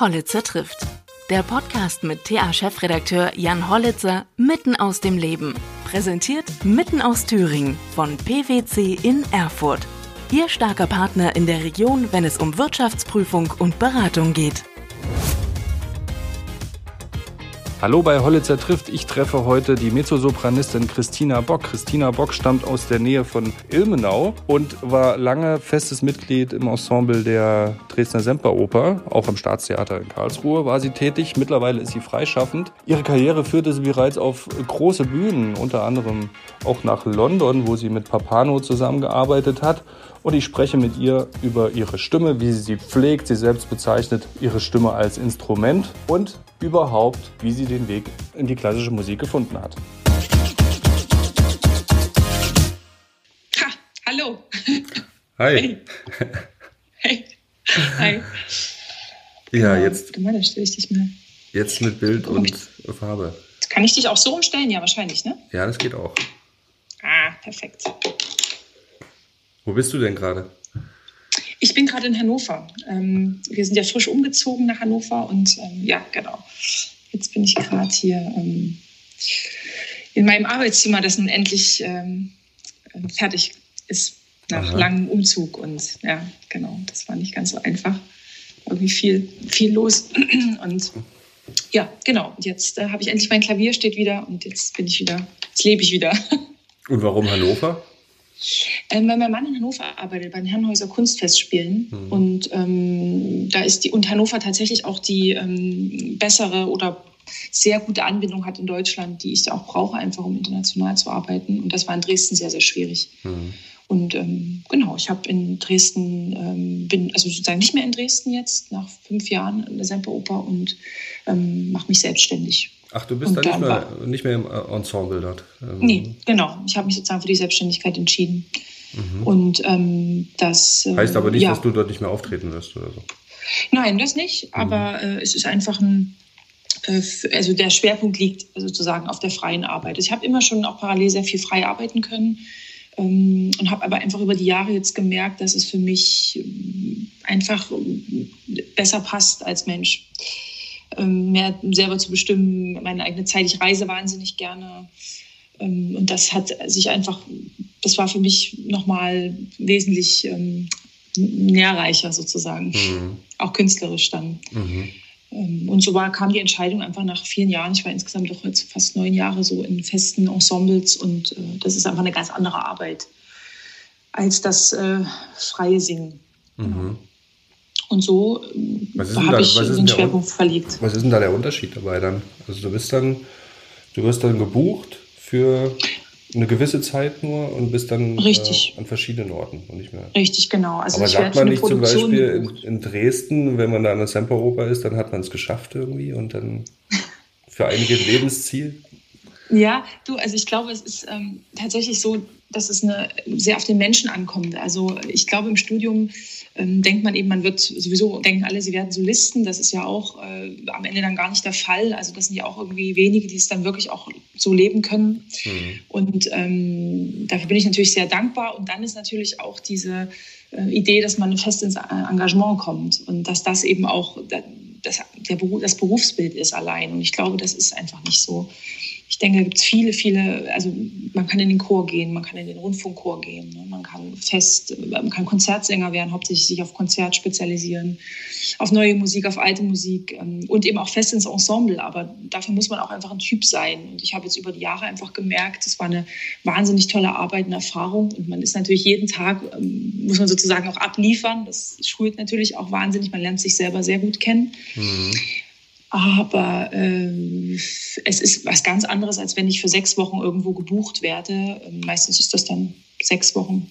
Hollitzer trifft. Der Podcast mit TA-Chefredakteur Jan Hollitzer mitten aus dem Leben. Präsentiert mitten aus Thüringen von PwC in Erfurt. Ihr starker Partner in der Region, wenn es um Wirtschaftsprüfung und Beratung geht. Hallo bei Hollitzer trifft. Ich treffe heute die Mezzosopranistin Christina Bock. Christina Bock stammt aus der Nähe von Ilmenau und war lange festes Mitglied im Ensemble der Dresdner Semperoper. Auch am Staatstheater in Karlsruhe war sie tätig. Mittlerweile ist sie freischaffend. Ihre Karriere führte sie bereits auf große Bühnen, unter anderem auch nach London, wo sie mit Papano zusammengearbeitet hat. Und ich spreche mit ihr über ihre Stimme, wie sie sie pflegt. Sie selbst bezeichnet ihre Stimme als Instrument und überhaupt, wie sie den Weg in die klassische Musik gefunden hat. Ha, hallo. Hi. Hey. Hi. Ja, jetzt, Warte mal, da stelle ich dich mal. jetzt mit Bild und Farbe. Kann ich dich auch so umstellen? Ja, wahrscheinlich, ne? Ja, das geht auch. Ah, perfekt. Wo bist du denn gerade? Ich bin gerade in Hannover. Ähm, wir sind ja frisch umgezogen nach Hannover und ähm, ja, genau. Jetzt bin ich gerade hier ähm, in meinem Arbeitszimmer, das nun endlich ähm, äh, fertig ist nach Aha. langem Umzug. Und ja, genau, das war nicht ganz so einfach. Irgendwie viel, viel los. Und ja, genau. Und jetzt äh, habe ich endlich mein Klavier steht wieder und jetzt bin ich wieder, jetzt lebe ich wieder. Und warum Hannover? Ähm, weil mein Mann in Hannover arbeitet, bei den Herrenhäuser Kunstfestspielen. Mhm. Und ähm, da ist die, und Hannover tatsächlich auch die ähm, bessere oder sehr gute Anbindung hat in Deutschland, die ich auch brauche, einfach um international zu arbeiten. Und das war in Dresden sehr, sehr schwierig. Hm. Und ähm, genau, ich habe in Dresden, ähm, bin also sozusagen nicht mehr in Dresden jetzt, nach fünf Jahren in der Semperoper und ähm, mache mich selbstständig. Ach, du bist Und da nicht mehr, nicht mehr im äh, Ensemble dort. Ähm, Nee, genau. Ich habe mich sozusagen für die Selbstständigkeit entschieden. Und ähm, das. äh, Heißt aber nicht, ja. dass du dort nicht mehr auftreten wirst oder so. Nein, das nicht. Aber äh, es ist einfach ein. äh, Also der Schwerpunkt liegt sozusagen auf der freien Arbeit. Ich habe immer schon auch parallel sehr viel frei arbeiten können ähm, und habe aber einfach über die Jahre jetzt gemerkt, dass es für mich ähm, einfach besser passt als Mensch. Ähm, mehr selber zu bestimmen, meine eigene Zeit. Ich reise wahnsinnig gerne. Ähm, und das hat sich einfach, das war für mich nochmal wesentlich ähm, nährreicher sozusagen Mhm. auch künstlerisch dann. Mhm. Und so war, kam die Entscheidung einfach nach vielen Jahren. Ich war insgesamt doch jetzt fast neun Jahre so in festen Ensembles und äh, das ist einfach eine ganz andere Arbeit als das äh, freie Singen. Mhm. Und so habe da- ich den der Schwerpunkt verlegt. Was ist denn da der Unterschied dabei dann? Also du bist dann, du wirst dann gebucht für eine gewisse Zeit nur und bist dann Richtig. Äh, an verschiedenen Orten und nicht mehr. Richtig, genau. Also Aber sagt man nicht zum Beispiel in, in Dresden, wenn man da an der Semperoper ist, dann hat man es geschafft irgendwie und dann für einige ein Lebensziel? Ja, du, also ich glaube, es ist ähm, tatsächlich so, dass es eine, sehr auf den Menschen ankommt. Also ich glaube, im Studium ähm, denkt man eben, man wird sowieso, denken alle, sie werden Solisten. Das ist ja auch äh, am Ende dann gar nicht der Fall. Also das sind ja auch irgendwie wenige, die es dann wirklich auch so leben können. Mhm. Und ähm, dafür bin ich natürlich sehr dankbar. Und dann ist natürlich auch diese äh, Idee, dass man fest ins Engagement kommt und dass das eben auch da- das, der Beruf, das Berufsbild ist allein. Und ich glaube, das ist einfach nicht so. Ich denke, da gibt es viele, viele, also man kann in den Chor gehen, man kann in den Rundfunkchor gehen, ne? man kann fest, man kann Konzertsänger werden, hauptsächlich sich auf Konzert spezialisieren, auf neue Musik, auf alte Musik ähm, und eben auch fest ins Ensemble. Aber dafür muss man auch einfach ein Typ sein. Und ich habe jetzt über die Jahre einfach gemerkt, es war eine wahnsinnig tolle Arbeit und Erfahrung. Und man ist natürlich jeden Tag, ähm, muss man sozusagen auch abliefern. Das schult natürlich auch wahnsinnig. Man lernt sich selber sehr gut kennen. Mhm. Aber ähm, es ist was ganz anderes, als wenn ich für sechs Wochen irgendwo gebucht werde. Ähm, meistens ist das dann sechs Wochen,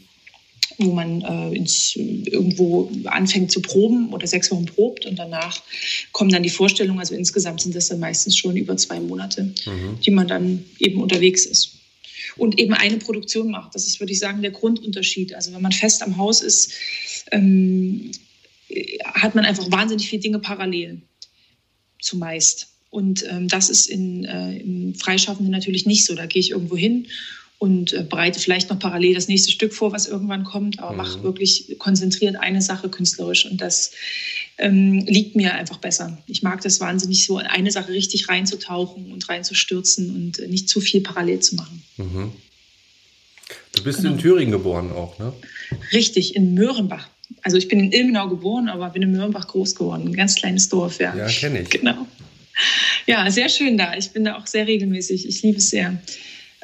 wo man äh, ins, irgendwo anfängt zu proben oder sechs Wochen probt und danach kommen dann die Vorstellungen. Also insgesamt sind das dann meistens schon über zwei Monate, Mhm. die man dann eben unterwegs ist. Und eben eine Produktion macht. Das ist, würde ich sagen, der Grundunterschied. Also wenn man fest am Haus ist, ähm, hat man einfach wahnsinnig viele Dinge parallel zumeist. Und ähm, das ist in, äh, im Freischaffenden natürlich nicht so. Da gehe ich irgendwo hin und äh, bereite vielleicht noch parallel das nächste Stück vor, was irgendwann kommt, aber Mhm. mache wirklich konzentriert eine Sache künstlerisch. Und das ähm, liegt mir einfach besser. Ich mag das wahnsinnig so, in eine Sache richtig reinzutauchen und reinzustürzen und nicht zu viel parallel zu machen. Mhm. Du bist genau. in Thüringen geboren auch, ne? Richtig, in Möhrenbach. Also ich bin in Ilmenau geboren, aber bin in Möhrenbach groß geworden. Ein ganz kleines Dorf, ja. Ja, kenne ich. Genau. Ja, sehr schön da. Ich bin da auch sehr regelmäßig. Ich liebe es sehr.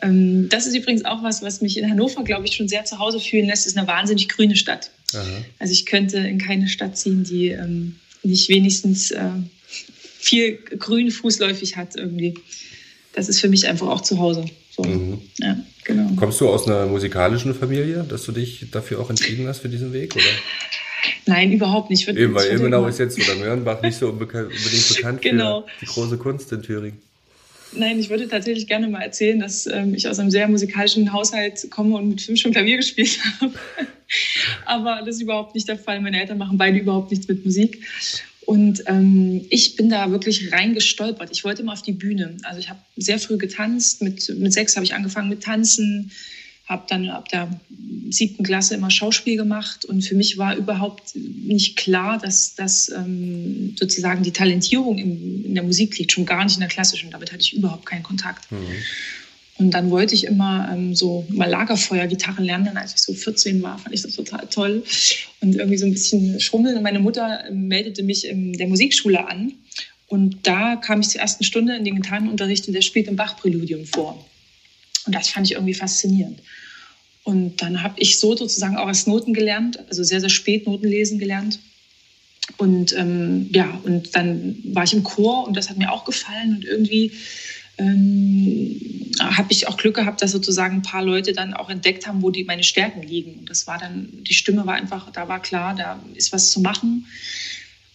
Ähm, das ist übrigens auch was, was mich in Hannover, glaube ich, schon sehr zu Hause fühlen lässt. Es ist eine wahnsinnig grüne Stadt. Aha. Also ich könnte in keine Stadt ziehen, die ähm, nicht wenigstens äh, viel grün fußläufig hat irgendwie. Das ist für mich einfach auch zu Hause. So. Mhm. Ja, genau. Kommst du aus einer musikalischen Familie, dass du dich dafür auch entschieden hast für diesen Weg? Oder? Nein, überhaupt nicht. Eben, weil Ilmenau ist jetzt oder Mörnbach nicht so unbedingt bekannt genau. für die große Kunst in Thüringen. Nein, ich würde tatsächlich gerne mal erzählen, dass ähm, ich aus einem sehr musikalischen Haushalt komme und mit fünf schon Klavier gespielt habe. Aber das ist überhaupt nicht der Fall. Meine Eltern machen beide überhaupt nichts mit Musik. Und ähm, ich bin da wirklich reingestolpert. Ich wollte immer auf die Bühne. Also ich habe sehr früh getanzt. Mit, mit sechs habe ich angefangen mit Tanzen habe dann ab der siebten Klasse immer Schauspiel gemacht und für mich war überhaupt nicht klar, dass, dass ähm, sozusagen die Talentierung in, in, der Musik liegt, schon gar nicht in der klassischen. Damit hatte ich überhaupt keinen Kontakt. Mhm. Und dann wollte ich immer ähm, so mal Lagerfeuer-Gitarre lernen. Als ich so 14 war, fand ich das total toll. Und irgendwie so ein bisschen schummeln. Und meine Mutter ähm, meldete mich in der Musikschule an. Und da kam ich zur ersten Stunde in den Gitarrenunterricht und der spielt im Bach-Präludium vor. Und das fand ich irgendwie faszinierend. Und dann habe ich so sozusagen auch als Noten gelernt, also sehr, sehr spät Noten lesen gelernt. Und ähm, ja, und dann war ich im Chor und das hat mir auch gefallen. Und irgendwie ähm, habe ich auch Glück gehabt, dass sozusagen ein paar Leute dann auch entdeckt haben, wo die meine Stärken liegen. Und das war dann, die Stimme war einfach, da war klar, da ist was zu machen.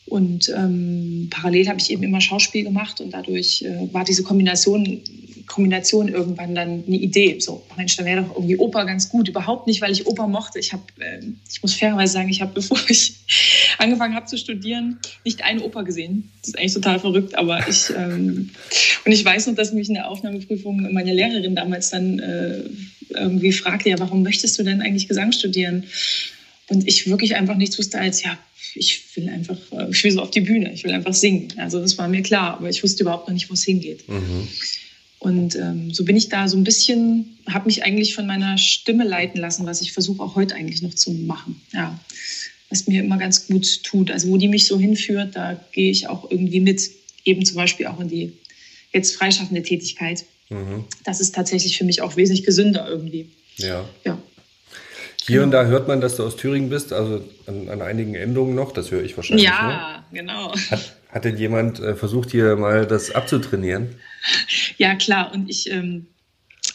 Und ähm, parallel habe ich eben immer Schauspiel gemacht und dadurch äh, war diese Kombination Kombination irgendwann dann eine Idee. So, Mensch, da wäre doch irgendwie Oper ganz gut. Überhaupt nicht, weil ich Oper mochte. Ich habe, äh, ich muss fairerweise sagen, ich habe, bevor ich angefangen habe zu studieren, nicht eine Oper gesehen. Das ist eigentlich total verrückt, aber ich, ähm, und ich weiß noch, dass mich in der Aufnahmeprüfung meine Lehrerin damals dann äh, irgendwie fragte, ja, warum möchtest du denn eigentlich Gesang studieren? Und ich wirklich einfach nichts wusste als, ja, ich will einfach, äh, ich will so auf die Bühne, ich will einfach singen. Also das war mir klar, aber ich wusste überhaupt noch nicht, wo es hingeht. Mhm. Und ähm, so bin ich da so ein bisschen, habe mich eigentlich von meiner Stimme leiten lassen, was ich versuche auch heute eigentlich noch zu machen. Ja, was mir immer ganz gut tut. Also wo die mich so hinführt, da gehe ich auch irgendwie mit. Eben zum Beispiel auch in die jetzt freischaffende Tätigkeit. Mhm. Das ist tatsächlich für mich auch wesentlich gesünder irgendwie. Ja. ja. Hier genau. und da hört man, dass du aus Thüringen bist, also an, an einigen Endungen noch, das höre ich wahrscheinlich. Ja, nur. genau. Hat, hat denn jemand äh, versucht, hier mal das abzutrainieren? Ja, klar. Und ich ähm,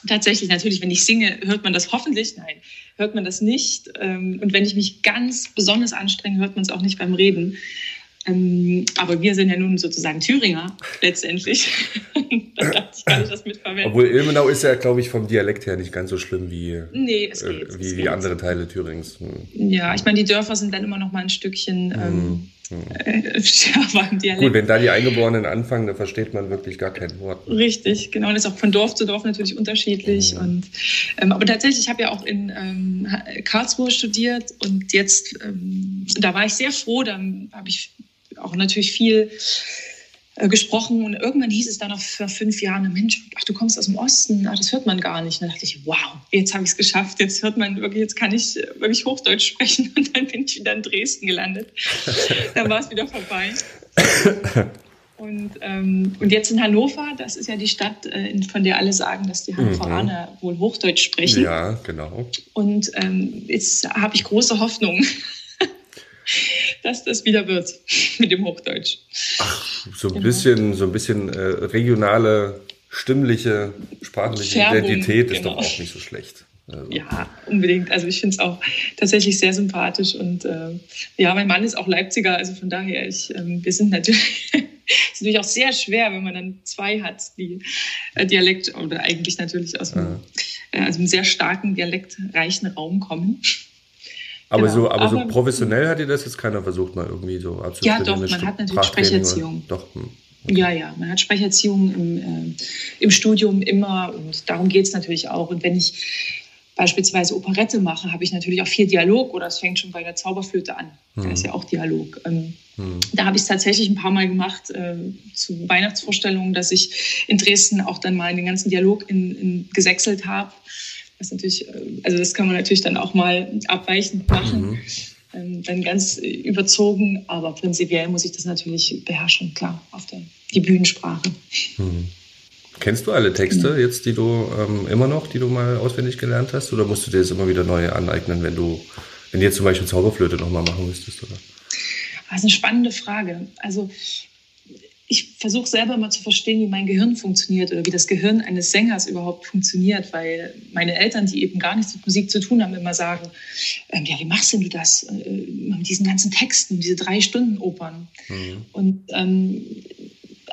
tatsächlich, natürlich, wenn ich singe, hört man das hoffentlich. Nein, hört man das nicht. Ähm, und wenn ich mich ganz besonders anstrenge, hört man es auch nicht beim Reden. Ähm, aber wir sind ja nun sozusagen Thüringer letztendlich. da dachte ich, kann ich das mitverwenden. Obwohl Ilmenau ist ja, glaube ich, vom Dialekt her nicht ganz so schlimm wie, nee, es geht, äh, wie, wie andere Teile Thürings. Hm. Ja, ich meine, die Dörfer sind dann immer noch mal ein Stückchen. Ähm, hm äh, schärfer im Dialekt. Gut, wenn da die Eingeborenen anfangen, dann versteht man wirklich gar kein Wort. Richtig, genau. Das ist auch von Dorf zu Dorf natürlich unterschiedlich. Mhm. Und, ähm, aber tatsächlich, ich habe ja auch in ähm, Karlsruhe studiert und jetzt, ähm, da war ich sehr froh, da habe ich auch natürlich viel äh, gesprochen und irgendwann hieß es dann noch vor fünf Jahren, Mensch, ach, du kommst aus dem Osten, ach, das hört man gar nicht. Und dann dachte ich, wow, jetzt habe ich es geschafft, jetzt hört man wirklich, jetzt kann ich wirklich Hochdeutsch sprechen und dann bin ich wieder in Dresden gelandet. dann war es wieder vorbei. Und, ähm, und jetzt in Hannover, das ist ja die Stadt, äh, von der alle sagen, dass die Hannoveraner mhm. wohl Hochdeutsch sprechen. Ja, genau. Und ähm, jetzt habe ich große Hoffnung, dass das wieder wird mit dem Hochdeutsch. Ach, so ein genau. bisschen, so ein bisschen äh, regionale, stimmliche, sprachliche Färbung, Identität ist genau. doch auch nicht so schlecht. Also. Ja, unbedingt. Also ich finde es auch tatsächlich sehr sympathisch und äh, ja, mein Mann ist auch Leipziger, also von daher, ich, ähm, wir sind natürlich, ist natürlich auch sehr schwer, wenn man dann zwei hat, die äh, Dialekt oder eigentlich natürlich aus einem, äh, also einem sehr starken dialektreichen Raum kommen. Aber, genau. so, aber, aber so professionell hat dir das jetzt keiner versucht, mal irgendwie so abzutrainieren? Ja, doch, man hat natürlich Sprecherziehung. Doch. Hm, okay. Ja, ja, man hat Sprecherziehung im, äh, im Studium immer und darum geht es natürlich auch. Und wenn ich beispielsweise Operette mache, habe ich natürlich auch viel Dialog oder es fängt schon bei der Zauberflöte an. Mhm. Da ist ja auch Dialog. Ähm, mhm. Da habe ich es tatsächlich ein paar Mal gemacht äh, zu Weihnachtsvorstellungen, dass ich in Dresden auch dann mal den ganzen Dialog in, in gesächselt habe. Das natürlich, äh, also das kann man natürlich dann auch mal abweichend machen. Mhm. Ähm, dann ganz überzogen, aber prinzipiell muss ich das natürlich beherrschen, klar, auf der die Bühnensprache. Mhm. Kennst du alle Texte jetzt, die du ähm, immer noch, die du mal auswendig gelernt hast, oder musst du dir das immer wieder neu aneignen, wenn du, wenn du jetzt zum Beispiel Zauberflöte nochmal machen müsstest? Oder? Das ist eine spannende Frage. Also ich versuche selber mal zu verstehen, wie mein Gehirn funktioniert oder wie das Gehirn eines Sängers überhaupt funktioniert, weil meine Eltern, die eben gar nichts mit Musik zu tun haben, immer sagen, ähm, ja, wie machst denn du das äh, mit diesen ganzen Texten, diese drei Stunden Opern? Mhm. Und ähm,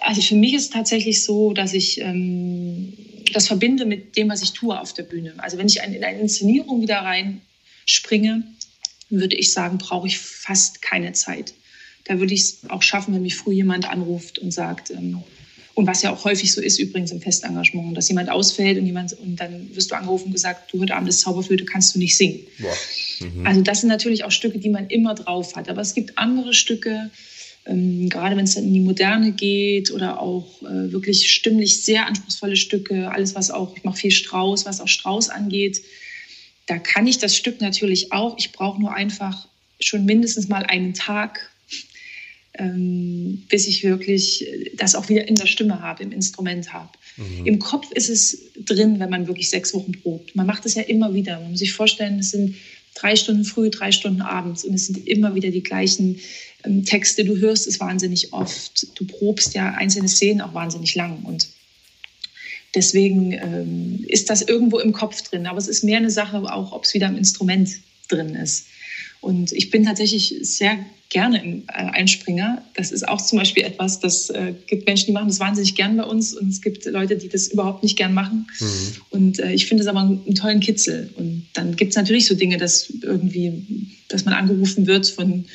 also für mich ist es tatsächlich so, dass ich ähm, das verbinde mit dem, was ich tue auf der Bühne. Also wenn ich in eine Inszenierung wieder reinspringe, würde ich sagen, brauche ich fast keine Zeit. Da würde ich es auch schaffen, wenn mich früh jemand anruft und sagt, ähm, und was ja auch häufig so ist übrigens im Festengagement, dass jemand ausfällt und, jemand, und dann wirst du angerufen und gesagt, du heute Abend ist Zauberflöte, kannst du nicht singen. Mhm. Also das sind natürlich auch Stücke, die man immer drauf hat. Aber es gibt andere Stücke, ähm, gerade wenn es dann in die Moderne geht oder auch äh, wirklich stimmlich sehr anspruchsvolle Stücke, alles was auch, ich mache viel Strauß, was auch Strauß angeht, da kann ich das Stück natürlich auch. Ich brauche nur einfach schon mindestens mal einen Tag, bis ich wirklich das auch wieder in der Stimme habe, im Instrument habe. Mhm. Im Kopf ist es drin, wenn man wirklich sechs Wochen probt. Man macht es ja immer wieder. Man muss sich vorstellen, es sind drei Stunden früh, drei Stunden abends und es sind immer wieder die gleichen ähm, Texte. Du hörst es wahnsinnig oft. Du probst ja einzelne Szenen auch wahnsinnig lang und deswegen ähm, ist das irgendwo im Kopf drin. Aber es ist mehr eine Sache auch, ob es wieder im Instrument drin ist. Und ich bin tatsächlich sehr gerne im äh, Einspringer. Das ist auch zum Beispiel etwas, das äh, gibt Menschen, die machen das wahnsinnig gern bei uns und es gibt Leute, die das überhaupt nicht gern machen. Mhm. Und äh, ich finde es aber einen, einen, tollen Kitzel. Und dann gibt es natürlich so Dinge, dass irgendwie, dass man angerufen wird von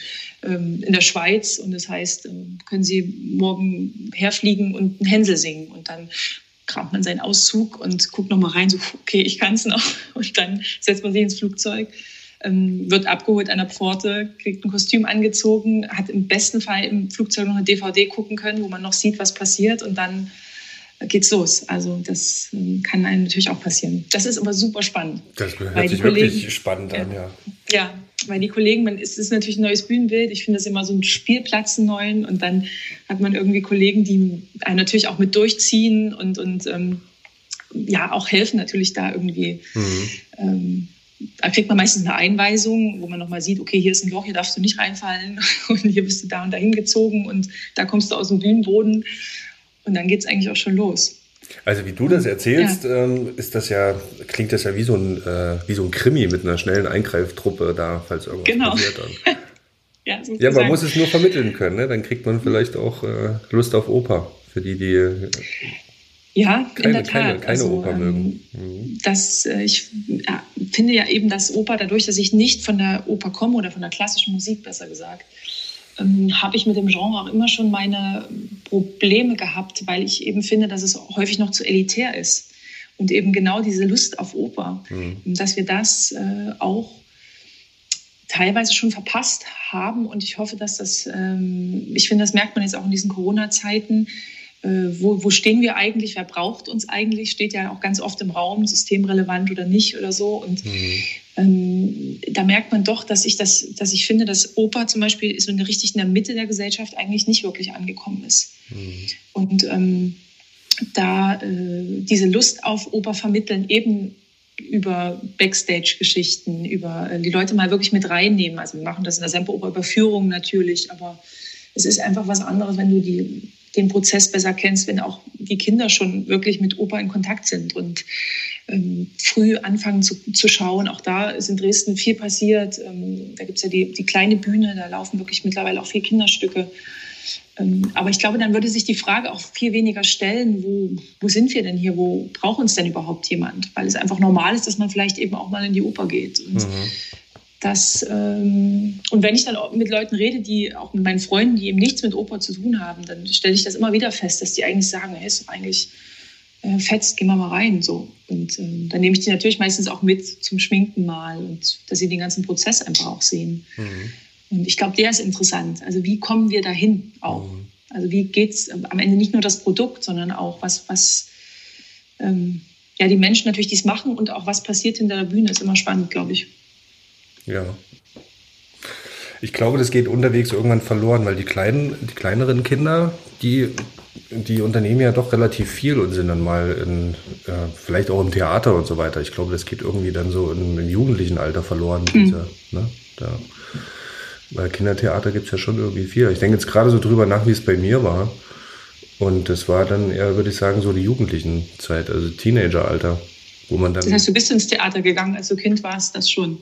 ähm, in der Schweiz und das heißt, äh, können Sie morgen herfliegen und einen Hänsel singen und dann kramt man seinen Auszug und guckt noch mal rein, so okay, ich kann es noch und dann setzt man sich ins Flugzeug ähm, wird abgeholt an der Pforte, kriegt ein Kostüm angezogen, hat im besten Fall im Flugzeug noch eine DVD gucken können, wo man noch sieht, was passiert und dann geht's los. Also das ähm, kann einem natürlich auch passieren. Das ist aber super spannend. Das hört sich Kollegen, wirklich spannend an, ja. Ja, weil die Kollegen, man, es ist natürlich ein neues Bühnenbild. Ich finde das immer so ein Spielplatz, einen neuen. Und dann hat man irgendwie Kollegen, die einen natürlich auch mit durchziehen und, und ähm, ja, auch helfen natürlich da irgendwie. Mhm. Ähm, da kriegt man meistens eine Einweisung, wo man nochmal sieht, okay, hier ist ein Loch, hier darfst du nicht reinfallen und hier bist du da und dahin gezogen und da kommst du aus dem Bühnenboden und dann geht es eigentlich auch schon los. Also wie du das erzählst, ja. ähm, ist das ja, klingt das ja wie so, ein, äh, wie so ein Krimi mit einer schnellen Eingreiftruppe da, falls irgendwas genau. passiert. Dann. ja, ja, man muss es nur vermitteln können, ne? dann kriegt man vielleicht auch äh, Lust auf Oper, für die, die ja, keine, in der Tat. Keine, keine also, Oper mögen. Mhm. Das, äh, ich finde ja eben, dass Oper, dadurch, dass ich nicht von der Oper komme oder von der klassischen Musik, besser gesagt, ähm, habe ich mit dem Genre auch immer schon meine Probleme gehabt, weil ich eben finde, dass es häufig noch zu elitär ist. Und eben genau diese Lust auf Oper, mhm. dass wir das äh, auch teilweise schon verpasst haben. Und ich hoffe, dass das, ähm, ich finde, das merkt man jetzt auch in diesen Corona-Zeiten, wo, wo stehen wir eigentlich, wer braucht uns eigentlich, steht ja auch ganz oft im Raum, systemrelevant oder nicht oder so. Und mhm. ähm, da merkt man doch, dass ich das, dass ich finde, dass Oper zum Beispiel so eine richtig in der Mitte der Gesellschaft eigentlich nicht wirklich angekommen ist. Mhm. Und ähm, da äh, diese Lust auf Oper vermitteln, eben über Backstage-Geschichten, über äh, die Leute mal wirklich mit reinnehmen. Also wir machen das in der Semperoper Überführung natürlich, aber es ist einfach was anderes, wenn du die den Prozess besser kennst, wenn auch die Kinder schon wirklich mit Opa in Kontakt sind und ähm, früh anfangen zu, zu schauen. Auch da ist in Dresden viel passiert. Ähm, da gibt es ja die, die kleine Bühne, da laufen wirklich mittlerweile auch vier Kinderstücke. Ähm, aber ich glaube, dann würde sich die Frage auch viel weniger stellen, wo, wo sind wir denn hier, wo braucht uns denn überhaupt jemand? Weil es einfach normal ist, dass man vielleicht eben auch mal in die Oper geht. Und mhm. Das, ähm, und wenn ich dann mit Leuten rede, die auch mit meinen Freunden, die eben nichts mit Oper zu tun haben, dann stelle ich das immer wieder fest, dass die eigentlich sagen, hey, ist doch eigentlich äh, fetzt, gehen wir mal rein. So. Und äh, dann nehme ich die natürlich meistens auch mit zum Schminken mal und dass sie den ganzen Prozess einfach auch sehen. Mhm. Und ich glaube, der ist interessant. Also wie kommen wir dahin auch? Mhm. Also wie geht es am Ende nicht nur das Produkt, sondern auch was, was ähm, ja, die Menschen natürlich dies machen und auch was passiert hinter der Bühne, ist immer spannend, glaube ich. Ja. Ich glaube, das geht unterwegs irgendwann verloren, weil die kleinen, die kleineren Kinder, die, die unternehmen ja doch relativ viel und sind dann mal in, äh, vielleicht auch im Theater und so weiter. Ich glaube, das geht irgendwie dann so im, im jugendlichen Alter verloren. Mhm. Diese, ne, da. Weil Kindertheater gibt es ja schon irgendwie viel. Ich denke jetzt gerade so drüber nach, wie es bei mir war. Und das war dann eher, würde ich sagen, so die jugendlichen Zeit, also Teenageralter, wo man dann. Das heißt, du bist ins Theater gegangen, als du Kind warst, das schon?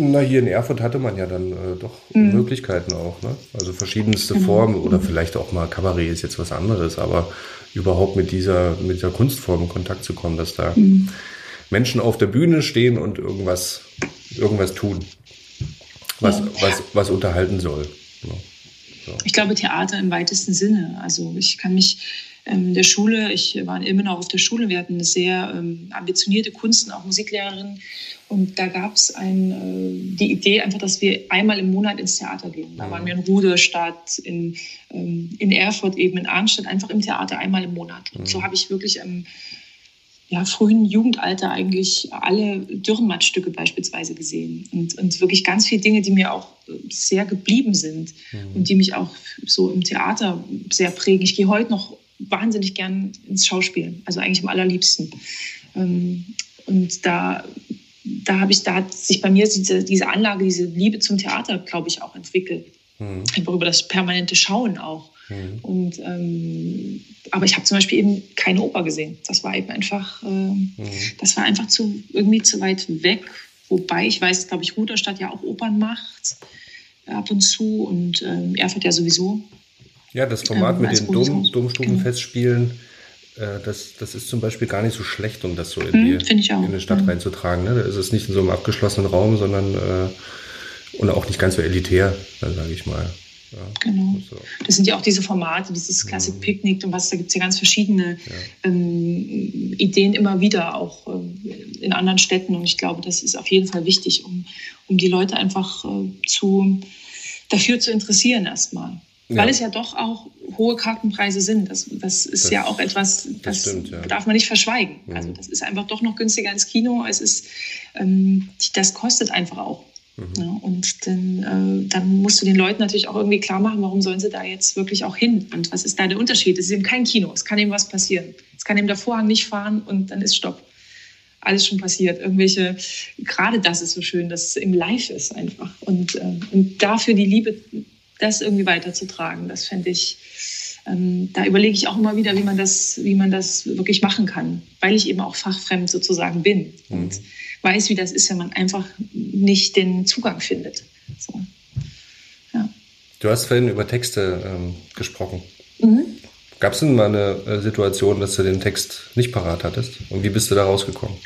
Na, hier in Erfurt hatte man ja dann äh, doch mhm. Möglichkeiten auch. Ne? Also verschiedenste genau. Formen oder vielleicht auch mal Kabarett ist jetzt was anderes, aber überhaupt mit dieser, mit dieser Kunstform in Kontakt zu kommen, dass da mhm. Menschen auf der Bühne stehen und irgendwas, irgendwas tun, was, ja. was, was unterhalten soll. Ja. So. Ich glaube, Theater im weitesten Sinne. Also ich kann mich ähm, in der Schule, ich war in Ilmenau auf der Schule, wir hatten eine sehr ähm, ambitionierte Kunst- und auch Musiklehrerin und da gab es äh, die Idee einfach, dass wir einmal im Monat ins Theater gehen. Da waren wir in Ruderstadt, in, ähm, in Erfurt eben, in Arnstadt, einfach im Theater einmal im Monat. Und so mhm. habe ich wirklich im ja, frühen Jugendalter eigentlich alle Dürrenmattstücke beispielsweise gesehen. Und, und wirklich ganz viele Dinge, die mir auch sehr geblieben sind mhm. und die mich auch so im Theater sehr prägen. Ich gehe heute noch wahnsinnig gern ins Schauspiel, also eigentlich am allerliebsten. Ähm, und da da habe ich, da hat sich bei mir diese, diese Anlage, diese Liebe zum Theater, glaube ich, auch entwickelt. Mhm. Einfach über das permanente Schauen auch. Mhm. Und, ähm, aber ich habe zum Beispiel eben keine Oper gesehen. Das war eben einfach, äh, mhm. das war einfach zu, irgendwie zu weit weg. Wobei ich weiß, glaube ich, Ruderstadt ja auch Opern macht ab und zu und ähm, Erfurt ja sowieso. Ja, das Format ähm, mit den Dom, Domstubenfestspielen. Genau äh, das, das ist zum Beispiel gar nicht so schlecht, um das so in, hm, die, in eine Stadt hm. reinzutragen. Ne? Da ist es nicht in so einem abgeschlossenen Raum, sondern äh, und auch nicht ganz so elitär, sage ich mal. Ja, genau. So. Das sind ja auch diese Formate, dieses Classic mhm. Picnic und was, da gibt es ja ganz verschiedene ja. ähm, Ideen immer wieder, auch äh, in anderen Städten. Und ich glaube, das ist auf jeden Fall wichtig, um, um die Leute einfach äh, zu, dafür zu interessieren erstmal. Ja. Weil es ja doch auch hohe Kartenpreise sind. Das, das ist das, ja auch etwas, das, das stimmt, ja. darf man nicht verschweigen. Mhm. Also das ist einfach doch noch günstiger ins Kino. Es ist, ähm, das kostet einfach auch. Mhm. Ja, und dann, äh, dann musst du den Leuten natürlich auch irgendwie klar machen, warum sollen sie da jetzt wirklich auch hin? Und was ist da der Unterschied? Es ist eben kein Kino. Es kann eben was passieren. Es kann eben der Vorhang nicht fahren und dann ist Stopp. Alles schon passiert. Irgendwelche, gerade das ist so schön, dass es im Live ist einfach. Und, äh, und dafür die Liebe das irgendwie weiterzutragen. Das fände ich, ähm, da überlege ich auch immer wieder, wie man das, wie man das wirklich machen kann, weil ich eben auch fachfremd sozusagen bin mhm. und weiß, wie das ist, wenn man einfach nicht den Zugang findet. So. Ja. Du hast vorhin über Texte ähm, gesprochen. Mhm. Gab es denn mal eine äh, Situation, dass du den Text nicht parat hattest? Und wie bist du da rausgekommen?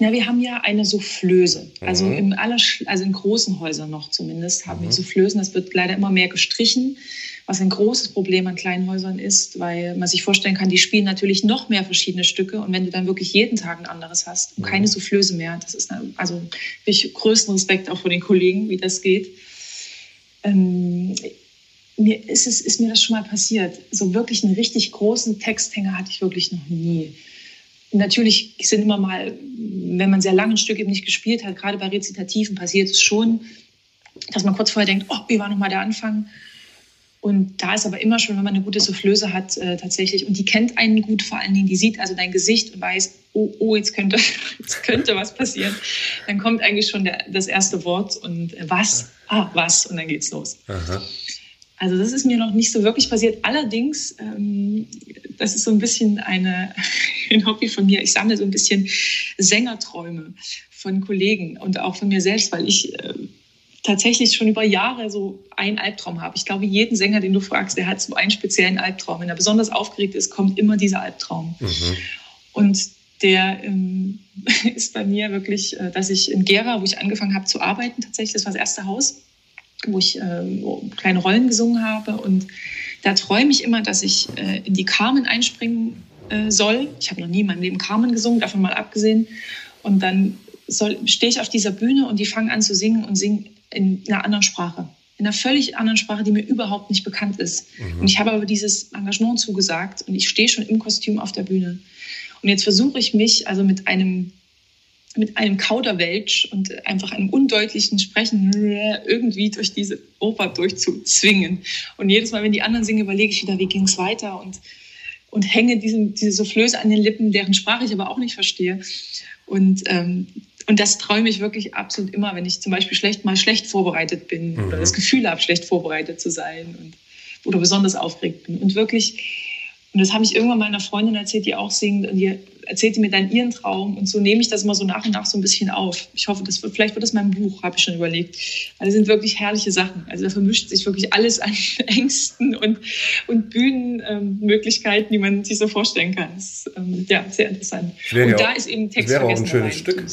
Na, wir haben ja eine Soufflöse. Also, mhm. im aller, also in großen Häusern noch zumindest haben mhm. wir Soufflösen. Das wird leider immer mehr gestrichen, was ein großes Problem an kleinen Häusern ist, weil man sich vorstellen kann, die spielen natürlich noch mehr verschiedene Stücke. Und wenn du dann wirklich jeden Tag ein anderes hast und mhm. keine Soufflöse mehr, das ist eine, also ich größten Respekt auch vor den Kollegen, wie das geht. Ähm, mir ist, es, ist mir das schon mal passiert. So wirklich einen richtig großen Texthänger hatte ich wirklich noch nie. Natürlich sind immer mal, wenn man sehr lange ein Stück eben nicht gespielt hat, gerade bei Rezitativen passiert es schon, dass man kurz vorher denkt, oh, wie war nochmal der Anfang? Und da ist aber immer schon, wenn man eine gute Soufflöse hat, äh, tatsächlich, und die kennt einen gut, vor allen Dingen, die sieht also dein Gesicht und weiß, oh, oh jetzt, könnte, jetzt könnte was passieren. Dann kommt eigentlich schon der, das erste Wort und äh, was? Ah, was? Und dann geht's los. Aha. Also das ist mir noch nicht so wirklich passiert. Allerdings, ähm, das ist so ein bisschen eine, ein Hobby von mir. Ich sammle so ein bisschen Sängerträume von Kollegen und auch von mir selbst, weil ich äh, tatsächlich schon über Jahre so einen Albtraum habe. Ich glaube, jeden Sänger, den du fragst, der hat so einen speziellen Albtraum. Wenn er besonders aufgeregt ist, kommt immer dieser Albtraum. Mhm. Und der ähm, ist bei mir wirklich, äh, dass ich in Gera, wo ich angefangen habe zu arbeiten, tatsächlich, das war das erste Haus, wo ich äh, kleine Rollen gesungen habe. Und da träume ich immer, dass ich äh, in die Carmen einspringen äh, soll. Ich habe noch nie in meinem Leben Carmen gesungen, davon mal abgesehen. Und dann stehe ich auf dieser Bühne und die fangen an zu singen und singen in einer anderen Sprache. In einer völlig anderen Sprache, die mir überhaupt nicht bekannt ist. Mhm. Und ich habe aber dieses Engagement zugesagt und ich stehe schon im Kostüm auf der Bühne. Und jetzt versuche ich mich also mit einem mit einem Kauderwelsch und einfach einem undeutlichen Sprechen irgendwie durch diese Oper durchzuzwingen. Und jedes Mal, wenn die anderen singen, überlege ich wieder, wie ging es weiter und, und hänge diesen, diese Soufflöse an den Lippen, deren Sprache ich aber auch nicht verstehe. Und, ähm, und das träume ich wirklich absolut immer, wenn ich zum Beispiel schlecht mal schlecht vorbereitet bin mhm. oder das Gefühl habe, schlecht vorbereitet zu sein und, oder besonders aufgeregt bin. Und wirklich, und das habe ich irgendwann meiner Freundin erzählt, die auch singt, und die erzählte mir dann ihren Traum und so nehme ich das immer so nach und nach so ein bisschen auf. Ich hoffe, das wird, vielleicht wird das mein Buch, habe ich schon überlegt. Weil es sind wirklich herrliche Sachen. Also da vermischt sich wirklich alles an Ängsten und, und Bühnenmöglichkeiten, ähm, die man sich so vorstellen kann. Das ist ähm, ja sehr interessant. Und da ist eben Text wäre auch ein schönes Stück.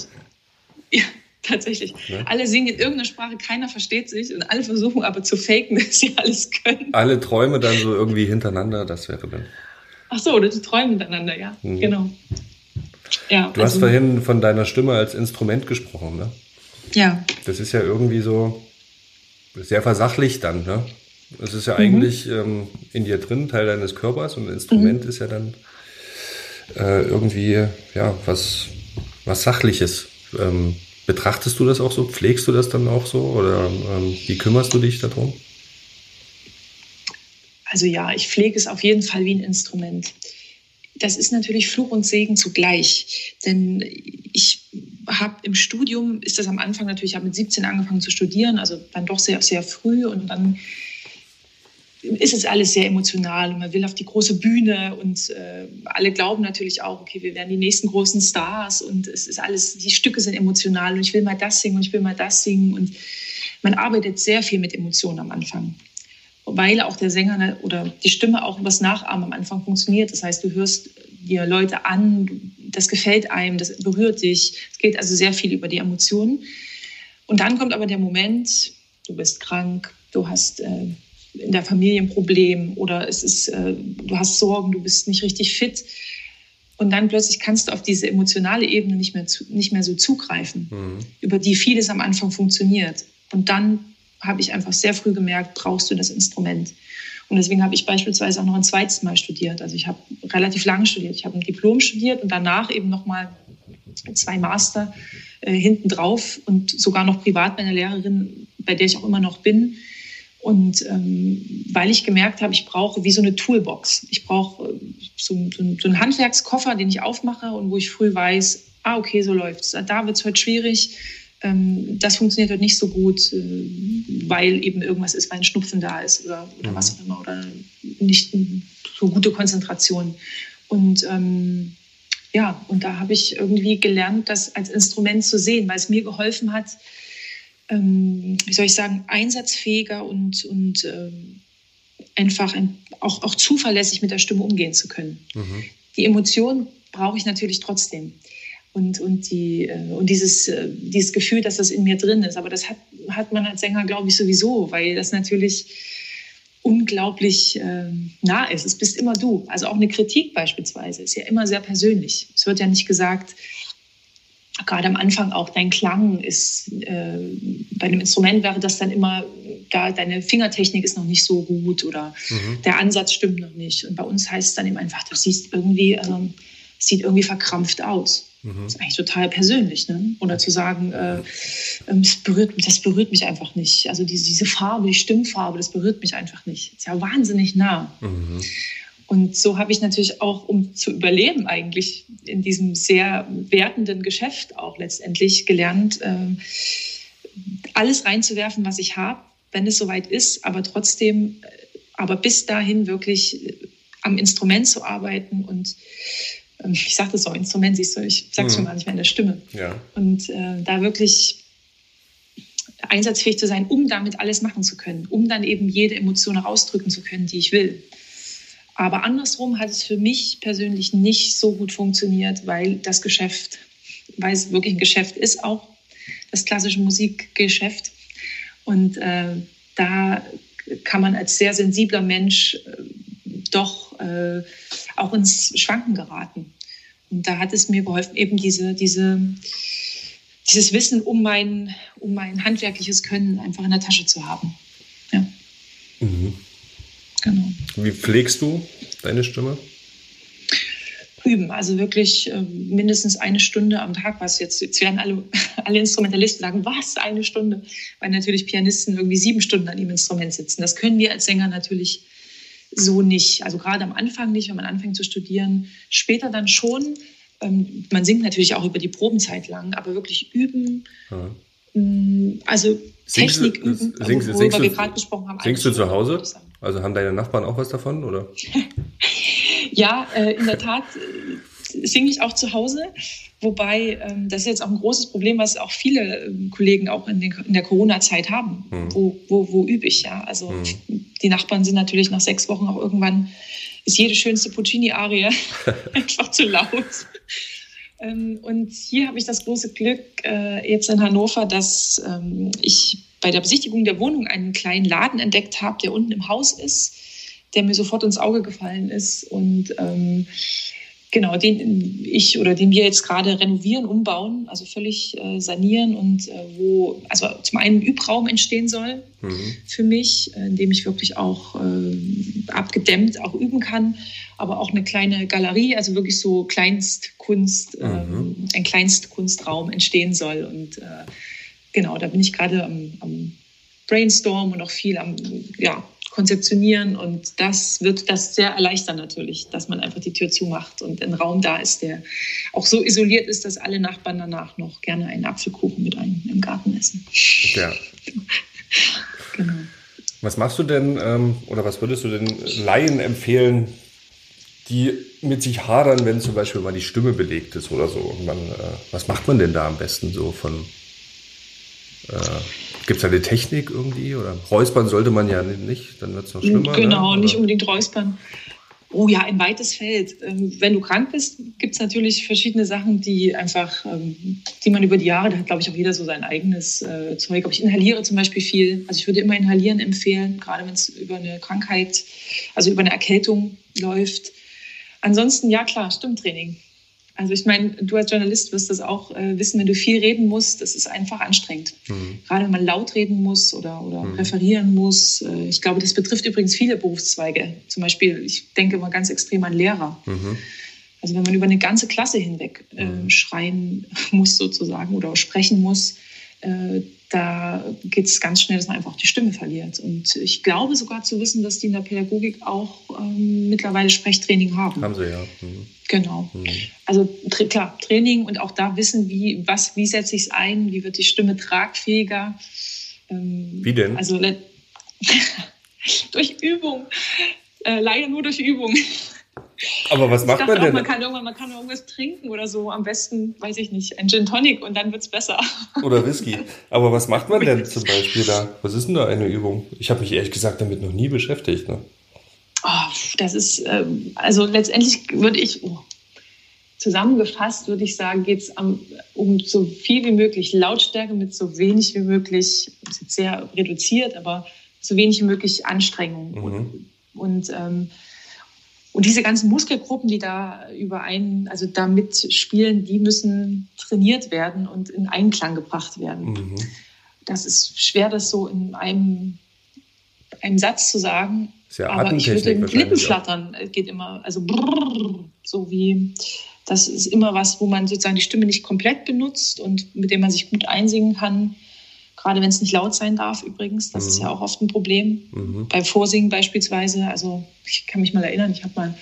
Ja, tatsächlich. Ja. Alle singen in irgendeiner Sprache, keiner versteht sich und alle versuchen aber zu faken, dass sie alles können. Alle Träume dann so irgendwie hintereinander, das wäre dann. Ach so, oder die träumen miteinander, ja. Mhm. Genau. Ja, du also, hast vorhin von deiner Stimme als Instrument gesprochen, ne? Ja. Das ist ja irgendwie so sehr versachlicht dann, ne? Es ist ja mhm. eigentlich ähm, in dir drin, Teil deines Körpers und ein Instrument mhm. ist ja dann äh, irgendwie, ja, was, was Sachliches. Ähm, betrachtest du das auch so? Pflegst du das dann auch so? Oder ähm, wie kümmerst du dich darum? Also ja, ich pflege es auf jeden Fall wie ein Instrument. Das ist natürlich Fluch und Segen zugleich. Denn ich habe im Studium, ist das am Anfang natürlich, ich habe mit 17 angefangen zu studieren, also dann doch sehr, sehr früh und dann ist es alles sehr emotional und man will auf die große Bühne und äh, alle glauben natürlich auch, okay, wir werden die nächsten großen Stars und es ist alles, die Stücke sind emotional und ich will mal das singen und ich will mal das singen und man arbeitet sehr viel mit Emotionen am Anfang weil auch der Sänger oder die Stimme auch übers Nachahmen am Anfang funktioniert. Das heißt, du hörst dir Leute an, das gefällt einem, das berührt dich. Es geht also sehr viel über die Emotionen. Und dann kommt aber der Moment, du bist krank, du hast äh, in der Familie ein Problem oder es ist, äh, du hast Sorgen, du bist nicht richtig fit. Und dann plötzlich kannst du auf diese emotionale Ebene nicht mehr, zu, nicht mehr so zugreifen, mhm. über die vieles am Anfang funktioniert. Und dann habe ich einfach sehr früh gemerkt, brauchst du das Instrument. Und deswegen habe ich beispielsweise auch noch ein zweites Mal studiert. Also ich habe relativ lange studiert. Ich habe ein Diplom studiert und danach eben noch mal zwei Master äh, hinten drauf und sogar noch privat meine Lehrerin, bei der ich auch immer noch bin. Und ähm, weil ich gemerkt habe, ich brauche wie so eine Toolbox. Ich brauche äh, so, so, so, einen Handwerkskoffer, den ich aufmache und wo ich früh weiß, ah, okay, so läuft's. Da wird es heute schwierig das funktioniert halt nicht so gut, äh, weil eben irgendwas ist, weil ein Schnupfen da ist oder, oder mhm. was auch immer oder nicht so gute Konzentration. Und ähm, ja, und da habe ich irgendwie gelernt, das als Instrument zu sehen, weil es mir geholfen hat, ähm, wie soll ich sagen, einsatzfähiger und, und ähm, einfach ein, auch, auch zuverlässig mit der Stimme umgehen zu können. Mhm. Die Emotion brauche ich natürlich trotzdem und, und, die, äh, und dieses, äh, dieses Gefühl, dass das in mir drin ist. Aber das hat, hat man als Sänger, glaube ich, sowieso, weil das natürlich unglaublich äh, nah ist. Es bist immer du. Also auch eine Kritik beispielsweise ist ja immer sehr persönlich. Es wird ja nicht gesagt, gerade am Anfang auch dein Klang ist, äh, bei einem Instrument wäre das dann immer, da deine Fingertechnik ist noch nicht so gut oder mhm. der Ansatz stimmt noch nicht. Und bei uns heißt es dann eben einfach, du siehst irgendwie, ähm, sieht irgendwie verkrampft aus. Mhm. Das ist eigentlich total persönlich. Ne? Oder zu sagen, äh, ähm, das, berührt, das berührt mich einfach nicht. Also diese, diese Farbe, die Stimmfarbe, das berührt mich einfach nicht. Das ist ja wahnsinnig nah. Mhm. Und so habe ich natürlich auch, um zu überleben eigentlich in diesem sehr wertenden Geschäft auch letztendlich gelernt, äh, alles reinzuwerfen, was ich habe, wenn es soweit ist, aber trotzdem, äh, aber bis dahin wirklich äh, am Instrument zu arbeiten und ähm, ich sage das so, Instrument, siehst du, ich sage es mhm. schon gar nicht mehr in der Stimme. Ja. Und äh, da wirklich einsatzfähig zu sein, um damit alles machen zu können, um dann eben jede Emotion ausdrücken zu können, die ich will. Aber andersrum hat es für mich persönlich nicht so gut funktioniert, weil das Geschäft, weil es wirklich ein Geschäft ist, auch das klassische Musikgeschäft. Und äh, da kann man als sehr sensibler Mensch äh, doch äh, auch ins Schwanken geraten. Und da hat es mir geholfen, eben diese, diese, dieses Wissen um mein, um mein handwerkliches Können einfach in der Tasche zu haben. Ja. Mhm. Genau. Wie pflegst du deine Stimme? Üben, also wirklich äh, mindestens eine Stunde am Tag, was jetzt, jetzt werden alle, alle Instrumentalisten sagen, was, eine Stunde? Weil natürlich Pianisten irgendwie sieben Stunden an ihrem Instrument sitzen. Das können wir als Sänger natürlich so nicht. Also gerade am Anfang nicht, wenn man anfängt zu studieren. Später dann schon. Ähm, man singt natürlich auch über die Probenzeit lang, aber wirklich üben. Ja. Mm, also singst Technik du, üben, singst, worüber singst wir gerade besprochen haben. Singst du zu Hause? Also haben deine Nachbarn auch was davon, oder? ja, äh, in der Tat äh, singe ich auch zu Hause. Wobei, ähm, das ist jetzt auch ein großes Problem, was auch viele ähm, Kollegen auch in, den, in der Corona-Zeit haben. Mhm. Wo, wo, wo übe ich, ja? Also mhm. die Nachbarn sind natürlich nach sechs Wochen auch irgendwann, ist jede schönste Puccini-Arie einfach zu laut. Ähm, und hier habe ich das große Glück äh, jetzt in Hannover, dass ich bei der Besichtigung der Wohnung einen kleinen Laden entdeckt habe, der unten im Haus ist, der mir sofort ins Auge gefallen ist. Und genau, den ich oder den wir jetzt gerade renovieren, umbauen, also völlig äh, sanieren und äh, wo also zum einen Übraum entstehen soll mhm. für mich, äh, in dem ich wirklich auch äh, abgedämmt auch üben kann, aber auch eine kleine Galerie, also wirklich so Kleinstkunst, ähm, mhm. ein Kleinstkunstraum entstehen soll und äh, genau, da bin ich gerade am, am Brainstorm und auch viel am ja, konzeptionieren und das wird das sehr erleichtern natürlich, dass man einfach die Tür zumacht und ein Raum da ist, der auch so isoliert ist, dass alle Nachbarn danach noch gerne einen Apfelkuchen mit einem im Garten essen. Ja. genau. Was machst du denn ähm, oder was würdest du den Laien empfehlen, die mit sich hadern, wenn zum Beispiel mal die Stimme belegt ist oder so? Man, äh, was macht man denn da am besten so von äh, Gibt es eine Technik irgendwie? Oder räuspern sollte man ja nicht, dann wird es noch schlimmer. Ne? Genau, ne? nicht unbedingt räuspern. Oh ja, ein weites Feld. Ähm, wenn du krank bist, gibt es natürlich verschiedene Sachen, die einfach, ähm, die man über die Jahre, da hat glaube ich auch jeder so sein eigenes äh, Zeug. Aber ich inhaliere zum Beispiel viel. Also ich würde immer inhalieren empfehlen, gerade wenn es über eine Krankheit, also über eine Erkältung läuft. Ansonsten, ja klar, Stimmtraining. Also ich meine, du als Journalist wirst das auch äh, wissen, wenn du viel reden musst, das ist einfach anstrengend. Mhm. Gerade wenn man laut reden muss oder, oder mhm. referieren muss. Äh, ich glaube, das betrifft übrigens viele Berufszweige. Zum Beispiel, ich denke mal ganz extrem an Lehrer. Mhm. Also wenn man über eine ganze Klasse hinweg äh, mhm. schreien muss sozusagen oder sprechen muss, äh, da geht es ganz schnell, dass man einfach die Stimme verliert. Und ich glaube sogar zu wissen, dass die in der Pädagogik auch ähm, mittlerweile Sprechtraining haben. Haben sie, ja. Mhm. Genau. Mhm. Also klar, Training und auch da wissen, wie, was, wie setze ich es ein, wie wird die Stimme tragfähiger. Ähm, wie denn? Also durch Übung. Äh, leider nur durch Übung. Aber was macht man denn? Auch, man kann irgendwann, man kann irgendwas trinken oder so. Am besten, weiß ich nicht, ein Gin Tonic und dann wird es besser. Oder Whisky. Aber was macht man denn zum Beispiel da? Was ist denn da eine Übung? Ich habe mich ehrlich gesagt damit noch nie beschäftigt. Ne? Oh, das ist, ähm, also letztendlich würde ich, oh, zusammengefasst würde ich sagen, geht es um so viel wie möglich Lautstärke mit so wenig wie möglich, das ist jetzt sehr reduziert, aber so wenig wie möglich Anstrengung. Mhm. Und, und ähm, und diese ganzen Muskelgruppen, die da überein, also da mitspielen, die müssen trainiert werden und in Einklang gebracht werden. Mhm. Das ist schwer, das so in einem, einem Satz zu sagen. Ja aber ich würde den Lippen flattern, geht immer, also brrr, so wie, das ist immer was, wo man sozusagen die Stimme nicht komplett benutzt und mit dem man sich gut einsingen kann. Gerade wenn es nicht laut sein darf, übrigens. Das mhm. ist ja auch oft ein Problem. Mhm. Beim Vorsingen beispielsweise. Also ich kann mich mal erinnern, ich habe mal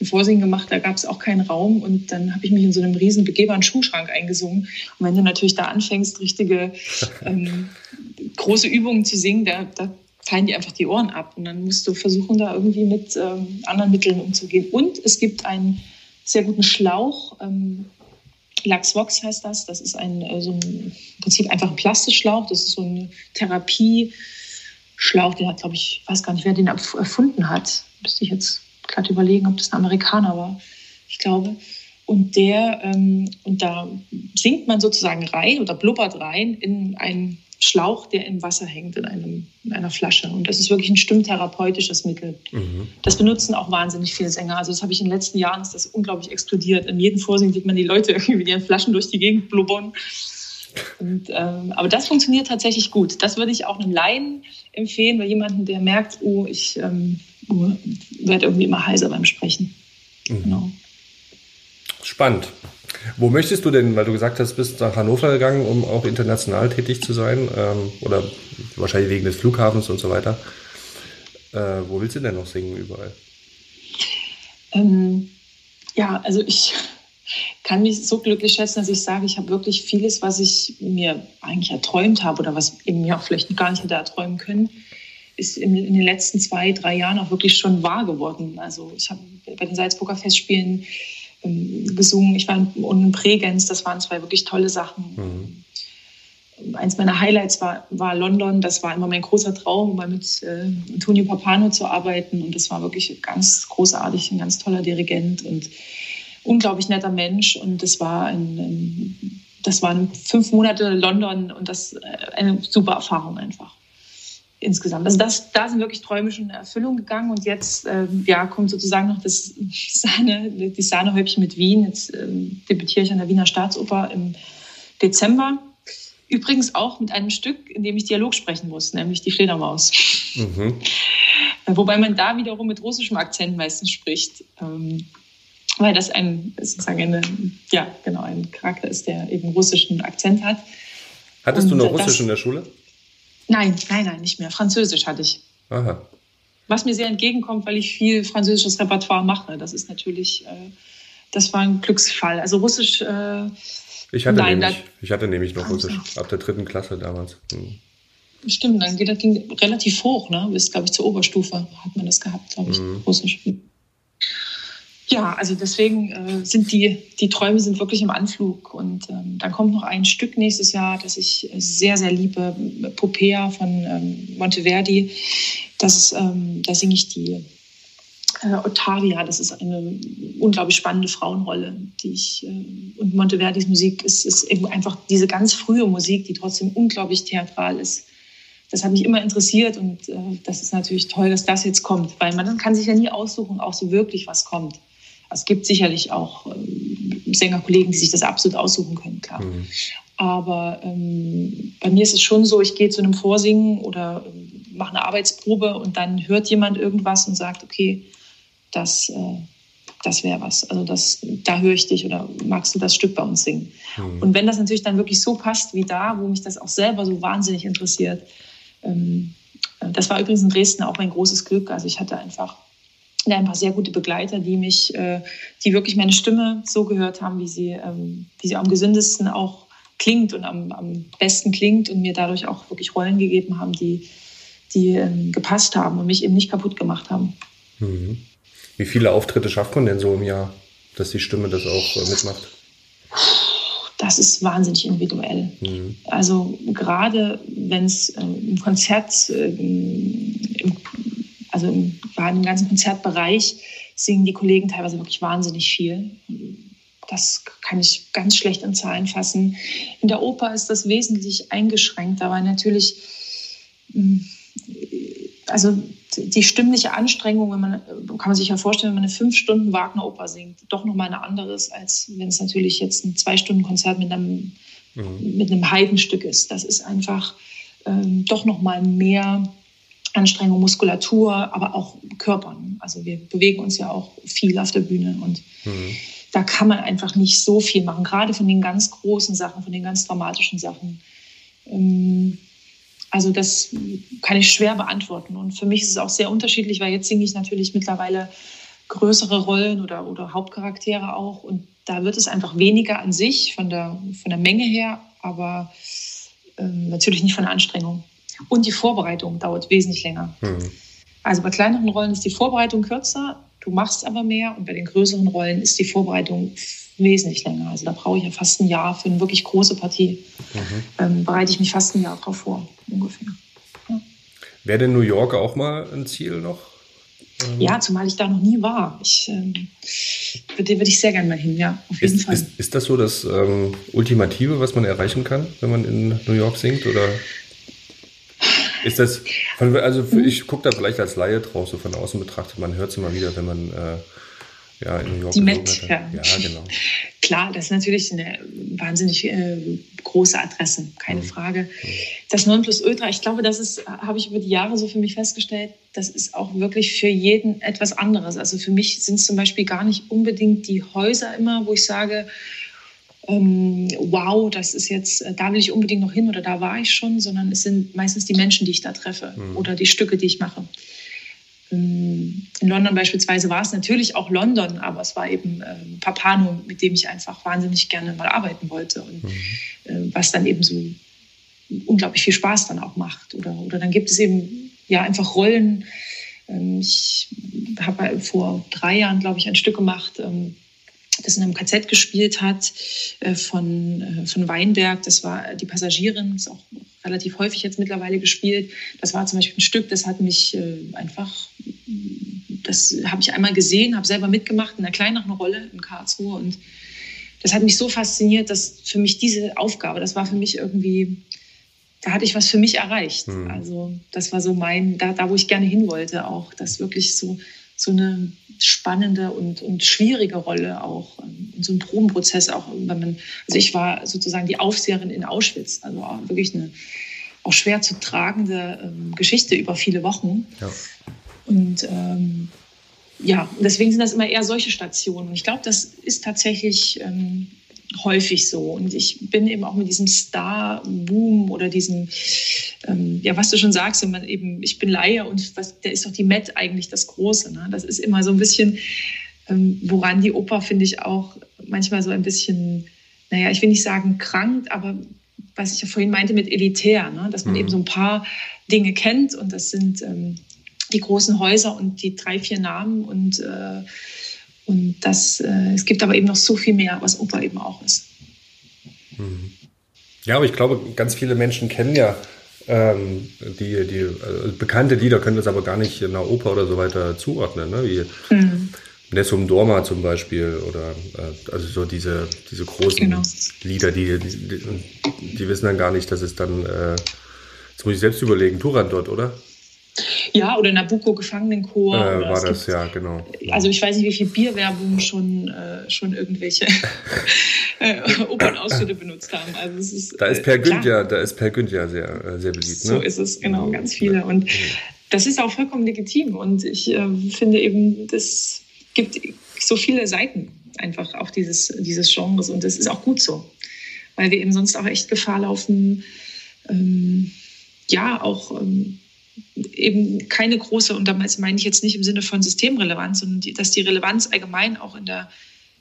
ein Vorsingen gemacht, da gab es auch keinen Raum. Und dann habe ich mich in so einem riesen begehbaren Schuhschrank eingesungen. Und wenn du natürlich da anfängst, richtige ähm, große Übungen zu singen, da, da fallen dir einfach die Ohren ab. Und dann musst du versuchen, da irgendwie mit ähm, anderen Mitteln umzugehen. Und es gibt einen sehr guten Schlauch. Ähm, Laxvox heißt das. Das ist ein, äh, so ein, im Prinzip einfach ein Plastikschlauch. Das ist so ein Therapieschlauch. Den hat, glaube ich, weiß gar nicht, wer den erfunden hat. Müsste ich jetzt gerade überlegen, ob das ein Amerikaner war. Ich glaube. Und der, ähm, und da sinkt man sozusagen rein oder blubbert rein in ein Schlauch, der im Wasser hängt in, einem, in einer Flasche. Und das ist wirklich ein stimmtherapeutisches Mittel. Mhm. Das benutzen auch wahnsinnig viele Sänger. Also das habe ich in den letzten Jahren, ist das unglaublich explodiert. In jedem Vorsingen sieht man die Leute irgendwie mit ihren Flaschen durch die Gegend blubbern. Und, ähm, aber das funktioniert tatsächlich gut. Das würde ich auch einem Laien empfehlen, bei jemandem, der merkt, oh, ich ähm, oh, werde irgendwie immer heiser beim Sprechen. Mhm. Genau. Spannend. Wo möchtest du denn, weil du gesagt hast, bist nach Hannover gegangen, um auch international tätig zu sein, ähm, oder wahrscheinlich wegen des Flughafens und so weiter. Äh, wo willst du denn noch singen überall? Ähm, ja, also ich kann mich so glücklich schätzen, dass ich sage, ich habe wirklich vieles, was ich mir eigentlich erträumt habe oder was eben mir auch vielleicht gar nicht hätte erträumen können, ist in, in, den letzten zwei, drei Jahren auch wirklich schon wahr geworden. Also ich habe bei den Salzburger Festspielen gesungen. Ich war in, in Bregenz, das waren zwei wirklich tolle Sachen. Mhm. Eins meiner Highlights war, war London. Das war immer mein großer Traum, mal mit äh, Antonio Papano zu arbeiten. Und das war wirklich ganz großartig, ein ganz toller Dirigent und unglaublich netter Mensch. Und das war ein, ein das waren fünf Monate London und das äh, eine super Erfahrung einfach insgesamt. Also das, da sind wirklich Träume schon in Erfüllung gegangen und jetzt ähm, ja, kommt sozusagen noch das Sahne, die Sahnehäubchen mit Wien. Jetzt ähm, debütiere ich an der Wiener Staatsoper im Dezember. Übrigens auch mit einem Stück, in dem ich Dialog sprechen muss, nämlich die Fledermaus. Mhm. Wobei man da wiederum mit russischem Akzent meistens spricht. Ähm, weil das ein, sozusagen eine, ja, genau, ein Charakter ist, der eben russischen Akzent hat. Hattest und du noch Russisch das, in der Schule? Nein, nein, nein, nicht mehr. Französisch hatte ich. Aha. Was mir sehr entgegenkommt, weil ich viel französisches Repertoire mache. Das ist natürlich, äh, das war ein Glücksfall. Also Russisch. Äh, ich, hatte nein, nämlich, ich hatte nämlich noch Russisch ab der dritten Klasse damals. Hm. Stimmt, dann geht das ging relativ hoch, ne? Bis, glaube ich, zur Oberstufe hat man das gehabt, glaube ich, mhm. Russisch. Ja, also deswegen äh, sind die, die Träume sind wirklich im Anflug. Und ähm, dann kommt noch ein Stück nächstes Jahr, das ich sehr, sehr liebe, Popea von ähm, Monteverdi. Das, ähm, da singe ich die äh, Ottavia. Das ist eine unglaublich spannende Frauenrolle, die ich äh, und Monteverdis Musik ist, ist eben einfach diese ganz frühe Musik, die trotzdem unglaublich theatral ist. Das hat mich immer interessiert und äh, das ist natürlich toll, dass das jetzt kommt, weil man kann sich ja nie aussuchen, auch so wirklich was kommt. Es gibt sicherlich auch ähm, Sängerkollegen, die sich das absolut aussuchen können, klar. Mhm. Aber ähm, bei mir ist es schon so, ich gehe zu einem Vorsingen oder ähm, mache eine Arbeitsprobe und dann hört jemand irgendwas und sagt, okay, das, äh, das wäre was. Also das, da höre ich dich oder magst du das Stück bei uns singen? Mhm. Und wenn das natürlich dann wirklich so passt wie da, wo mich das auch selber so wahnsinnig interessiert, ähm, das war übrigens in Dresden auch ein großes Glück. Also ich hatte einfach ein paar sehr gute Begleiter, die mich, äh, die wirklich meine Stimme so gehört haben, wie sie, ähm, wie sie am gesündesten auch klingt und am, am besten klingt und mir dadurch auch wirklich Rollen gegeben haben, die, die ähm, gepasst haben und mich eben nicht kaputt gemacht haben. Mhm. Wie viele Auftritte schafft man denn so im Jahr, dass die Stimme das auch äh, mitmacht? Das ist wahnsinnig individuell. Mhm. Also gerade wenn es äh, im Konzert, äh, im also im, im ganzen Konzertbereich singen die Kollegen teilweise wirklich wahnsinnig viel. Das kann ich ganz schlecht in Zahlen fassen. In der Oper ist das wesentlich eingeschränkter, weil natürlich, mm, also die stimmliche Anstrengung, wenn man, kann man sich ja vorstellen, wenn man eine fünf Stunden Wagner-Oper singt, doch nochmal eine andere ist, als wenn es natürlich jetzt ein zwei Stunden Konzert mit einem, mhm. mit einem Heidenstück ist. Das ist einfach ähm, doch nochmal mehr Anstrengung, Muskulatur, aber auch Körpern. Also wir bewegen uns ja auch viel auf der Bühne und mhm. da kann man einfach nicht so viel machen, gerade von den ganz großen Sachen, von den ganz dramatischen Sachen. Ähm, also das kann ich schwer beantworten und für mich ist es auch sehr unterschiedlich, weil jetzt singe ich natürlich mittlerweile größere Rollen oder, oder Hauptcharaktere auch und da wird es einfach weniger an sich von der, von der Menge her, aber ähm, natürlich nicht von der Anstrengung. Und die Vorbereitung dauert wesentlich länger. Mhm. Also bei kleineren Rollen ist die Vorbereitung kürzer, du machst aber mehr. Und bei den größeren Rollen ist die Vorbereitung wesentlich länger. Also da brauche ich ja fast ein Jahr für eine wirklich große Partie. Mhm. Ähm, bereite ich mich fast ein Jahr darauf vor, ungefähr. Ja. Wäre denn New York auch mal ein Ziel noch? Ähm ja, zumal ich da noch nie war. Ich ähm, würde, würde ich sehr gerne mal hin, ja, auf jeden ist, Fall. Ist, ist das so das ähm, Ultimative, was man erreichen kann, wenn man in New York singt? Oder Ist das, also ich gucke da vielleicht als Laie drauf, so von außen betrachtet, man hört es immer wieder, wenn man äh, ja, in New York Die Met, ja. ja, genau. Klar, das ist natürlich eine wahnsinnig äh, große Adresse, keine mhm. Frage. Das Nonplusultra, ich glaube, das ist, habe ich über die Jahre so für mich festgestellt, das ist auch wirklich für jeden etwas anderes. Also für mich sind es zum Beispiel gar nicht unbedingt die Häuser immer, wo ich sage, ähm, wow, das ist jetzt, äh, da will ich unbedingt noch hin oder da war ich schon, sondern es sind meistens die Menschen, die ich da treffe mhm. oder die Stücke, die ich mache. Ähm, in London beispielsweise war es natürlich auch London, aber es war eben ähm, Papano, mit dem ich einfach wahnsinnig gerne mal arbeiten wollte und mhm. äh, was dann eben so unglaublich viel Spaß dann auch macht. Oder, oder dann gibt es eben ja einfach Rollen. Ich habe vor drei Jahren, glaube ich, ein Stück gemacht, das in einem KZ gespielt hat, äh, von, äh, von Weinberg. Das war die Passagierin, ist auch relativ häufig jetzt mittlerweile gespielt. Das war zum Beispiel ein Stück, das hat mich äh, einfach, das habe ich einmal gesehen, habe selber mitgemacht in einer kleineren Rolle in Karlsruhe und das hat mich so fasziniert, dass für mich diese Aufgabe, das war für mich irgendwie, da hatte ich was für mich erreicht. Mhm. Also das war so mein, da, da wo ich gerne hin wollte auch, das wirklich so so eine spannende und, und schwierige Rolle auch ähm, und so ein Probenprozess auch, wenn man, also ich war sozusagen die Aufseherin in Auschwitz, also wirklich eine auch schwer zu tragende ähm, Geschichte über viele Wochen. Ja. Und ähm, ja, deswegen sind das immer eher solche Stationen. Und ich glaube, das ist tatsächlich ähm, häufig so. Und ich bin eben auch mit diesem Star-Boom oder diesem, ähm, ja, was du schon sagst, wenn man eben, ich bin Laie und was, da ist doch die Met eigentlich das Große. Ne? Das ist immer so ein bisschen, ähm, woran die Oper, finde ich, auch manchmal so ein bisschen, naja, ich will nicht sagen krankt, aber was ich ja vorhin meinte mit elitär, ne? dass man mhm. eben so ein paar Dinge kennt und das sind ähm, die großen Häuser und die drei, vier Namen und äh, und das, äh, es gibt aber eben noch so viel mehr, was Oper eben auch ist. Mhm. Ja, aber ich glaube, ganz viele Menschen kennen ja ähm, die, die äh, bekannte Lieder, können das aber gar nicht in der Oper oder so weiter zuordnen, ne? wie mhm. Nessum Dorma zum Beispiel oder äh, also so diese, diese großen genau. Lieder, die, die, die, wissen dann gar nicht, dass es dann, äh, jetzt muss ich selbst überlegen, Turandot, oder? Ja, oder Nabucco Gefangenenchor. Äh, war das, gibt, ja, genau. Also ich weiß nicht, wie viel Bierwerbung schon, äh, schon irgendwelche äh, Opernausschnitte benutzt haben. Also es ist, da ist Per äh, Günther, da ist Per Günther sehr, äh, sehr beliebt. Ne? So ist es, genau, ganz viele. Und das ist auch vollkommen legitim. Und ich äh, finde eben, das gibt so viele Seiten einfach auch dieses, dieses Genres. Und das ist auch gut so. Weil wir eben sonst auch echt Gefahr laufen, ähm, ja, auch ähm, eben keine große, und damals meine ich jetzt nicht im Sinne von Systemrelevanz, sondern die, dass die Relevanz allgemein auch in der,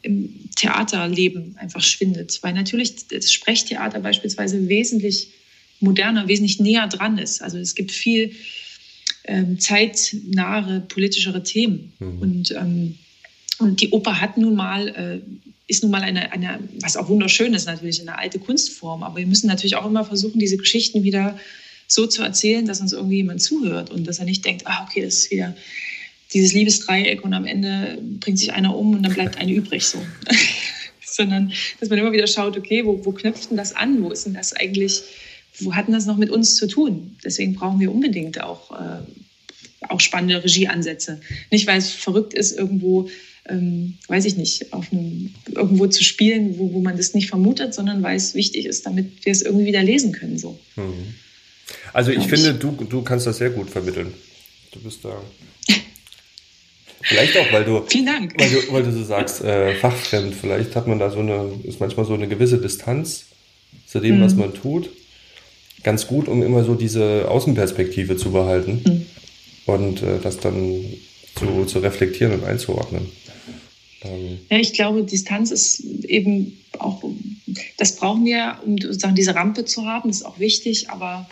im Theaterleben einfach schwindet. Weil natürlich das Sprechtheater beispielsweise wesentlich moderner, wesentlich näher dran ist. Also es gibt viel ähm, zeitnahe, politischere Themen. Mhm. Und, ähm, und die Oper hat nun mal, äh, ist nun mal eine, eine, was auch wunderschön ist natürlich, eine alte Kunstform. Aber wir müssen natürlich auch immer versuchen, diese Geschichten wieder so zu erzählen, dass uns irgendwie jemand zuhört und dass er nicht denkt, ah, okay, das ist wieder dieses Liebesdreieck und am Ende bringt sich einer um und dann bleibt eine übrig so. Sondern dass man immer wieder schaut, okay, wo, wo knüpft denn das an? Wo ist denn das eigentlich, wo hat denn das noch mit uns zu tun? Deswegen brauchen wir unbedingt auch, äh, auch spannende Regieansätze. Nicht, weil es verrückt ist, irgendwo, ähm, weiß ich nicht, auf einem, irgendwo zu spielen, wo, wo man das nicht vermutet, sondern weil es wichtig ist, damit wir es irgendwie wieder lesen können. So. Mhm. Also ich finde, du, du kannst das sehr gut vermitteln. Du bist da. Vielleicht auch, weil du, Vielen Dank. Weil du, weil du so sagst, äh, fachfremd. Vielleicht hat man da so eine, ist manchmal so eine gewisse Distanz zu dem, mhm. was man tut. Ganz gut, um immer so diese Außenperspektive zu behalten mhm. und äh, das dann zu, zu reflektieren und einzuordnen. Ähm. Ja, ich glaube, Distanz ist eben auch, das brauchen wir, um sozusagen diese Rampe zu haben, das ist auch wichtig, aber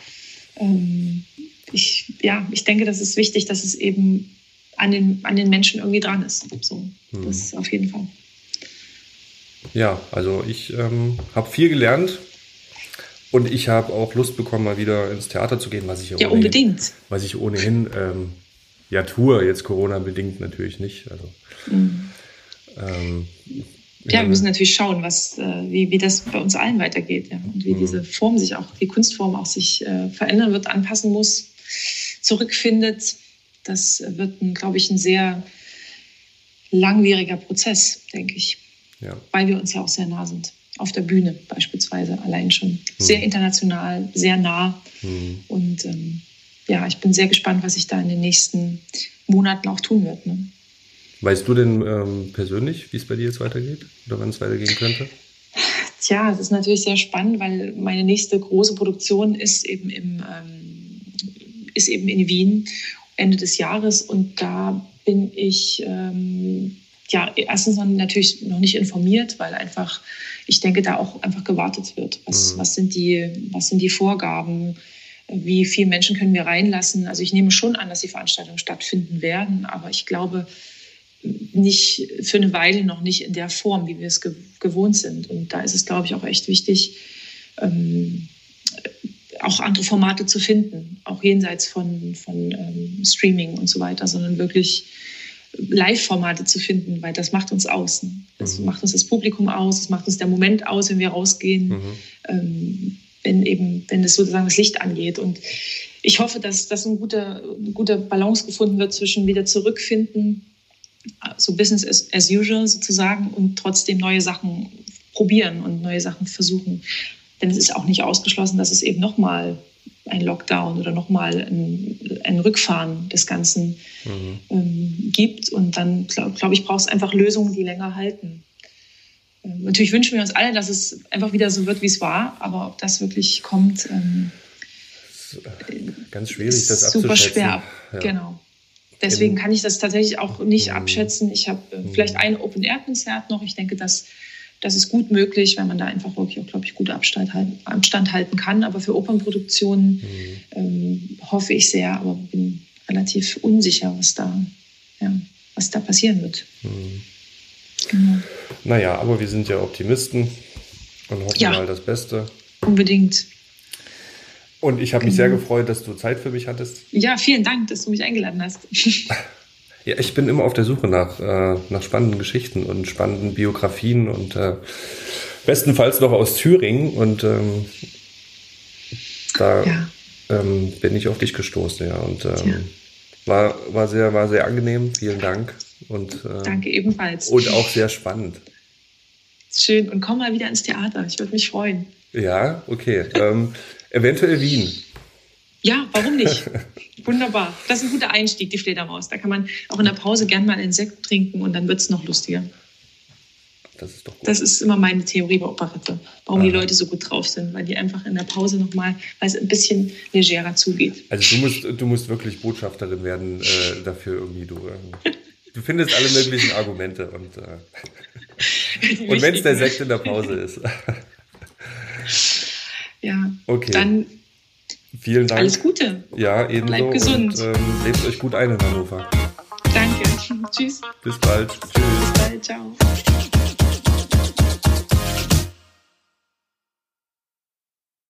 ähm, ich, ja, ich denke, das ist wichtig, dass es eben an den, an den Menschen irgendwie dran ist. So, hm. Das ist auf jeden Fall. Ja, also ich ähm, habe viel gelernt und ich habe auch Lust bekommen, mal wieder ins Theater zu gehen, was ich ja, ohnehin, unbedingt. Was ich ohnehin ähm, ja tue, jetzt Corona-bedingt natürlich nicht. Also, mhm. ähm, ja, wir müssen natürlich schauen, was, äh, wie, wie das bei uns allen weitergeht ja, und wie mhm. diese Form sich auch, die Kunstform auch sich äh, verändern wird, anpassen muss. zurückfindet. Das wird, glaube ich, ein sehr langwieriger Prozess, denke ich, ja. weil wir uns ja auch sehr nah sind. Auf der Bühne beispielsweise allein schon. Mhm. Sehr international, sehr nah. Mhm. Und ähm, ja, ich bin sehr gespannt, was sich da in den nächsten Monaten auch tun wird. Ne? Weißt du denn ähm, persönlich, wie es bei dir jetzt weitergeht oder wann es weitergehen könnte? Tja, es ist natürlich sehr spannend, weil meine nächste große Produktion ist eben, im, ähm, ist eben in Wien Ende des Jahres und da bin ich ähm, ja erstens natürlich noch nicht informiert, weil einfach ich denke, da auch einfach gewartet wird. Was, mhm. was, sind, die, was sind die Vorgaben? Wie viele Menschen können wir reinlassen? Also ich nehme schon an, dass die Veranstaltungen stattfinden werden, aber ich glaube, nicht für eine Weile noch nicht in der Form, wie wir es gewohnt sind. Und da ist es, glaube ich, auch echt wichtig, ähm, auch andere Formate zu finden, auch jenseits von, von ähm, Streaming und so weiter, sondern wirklich Live-Formate zu finden, weil das macht uns aus. Ne? Das mhm. macht uns das Publikum aus, das macht uns der Moment aus, wenn wir rausgehen, mhm. ähm, wenn eben, wenn es sozusagen das Licht angeht. Und ich hoffe, dass das ein guter, eine gute Balance gefunden wird zwischen wieder zurückfinden so Business as, as usual sozusagen und trotzdem neue Sachen probieren und neue Sachen versuchen. Denn es ist auch nicht ausgeschlossen, dass es eben nochmal ein Lockdown oder nochmal ein, ein Rückfahren des Ganzen mhm. ähm, gibt. Und dann, glaube glaub ich, braucht es einfach Lösungen, die länger halten. Ähm, natürlich wünschen wir uns alle, dass es einfach wieder so wird, wie es war. Aber ob das wirklich kommt, ähm, ganz schwierig, das abzuschätzen. Super schwer, ja. genau. Deswegen kann ich das tatsächlich auch nicht abschätzen. Ich habe äh, vielleicht ein Open-Air-Konzert noch. Ich denke, dass das ist gut möglich, wenn man da einfach wirklich auch, glaube ich, gut Abstand halten, Abstand halten kann. Aber für Opernproduktionen mhm. ähm, hoffe ich sehr, aber bin relativ unsicher, was da, ja, was da passieren wird. Mhm. Genau. Naja, aber wir sind ja Optimisten und hoffen ja, mal das Beste. Unbedingt. Und ich habe mich sehr genau. gefreut, dass du Zeit für mich hattest. Ja, vielen Dank, dass du mich eingeladen hast. ja, ich bin immer auf der Suche nach, äh, nach spannenden Geschichten und spannenden Biografien und äh, bestenfalls noch aus Thüringen. Und ähm, da ja. ähm, bin ich auf dich gestoßen, ja. Und ähm, ja. war, war, sehr, war sehr angenehm. Vielen Dank. Und, äh, Danke ebenfalls. Und auch sehr spannend. Schön. Und komm mal wieder ins Theater. Ich würde mich freuen. Ja, okay. Eventuell Wien. Ja, warum nicht? Wunderbar. Das ist ein guter Einstieg, die Fledermaus. Da kann man auch in der Pause gern mal einen Sekt trinken und dann wird es noch lustiger. Das ist doch gut. Das ist immer meine Theorie bei Operette. Warum Aha. die Leute so gut drauf sind, weil die einfach in der Pause nochmal, weil es ein bisschen legerer zugeht. Also du musst, du musst wirklich Botschafterin werden äh, dafür irgendwie. Du, äh, du findest alle möglichen Argumente und, äh, und wenn es der Sekt in der Pause ist. Ja. Okay. Dann Vielen Dank. Alles Gute. Ja, ebenso. Bleibt gesund. Und, ähm, lebt euch gut ein in Hannover. Danke. Tschüss. Bis bald. Tschüss. Bis bald. Ciao.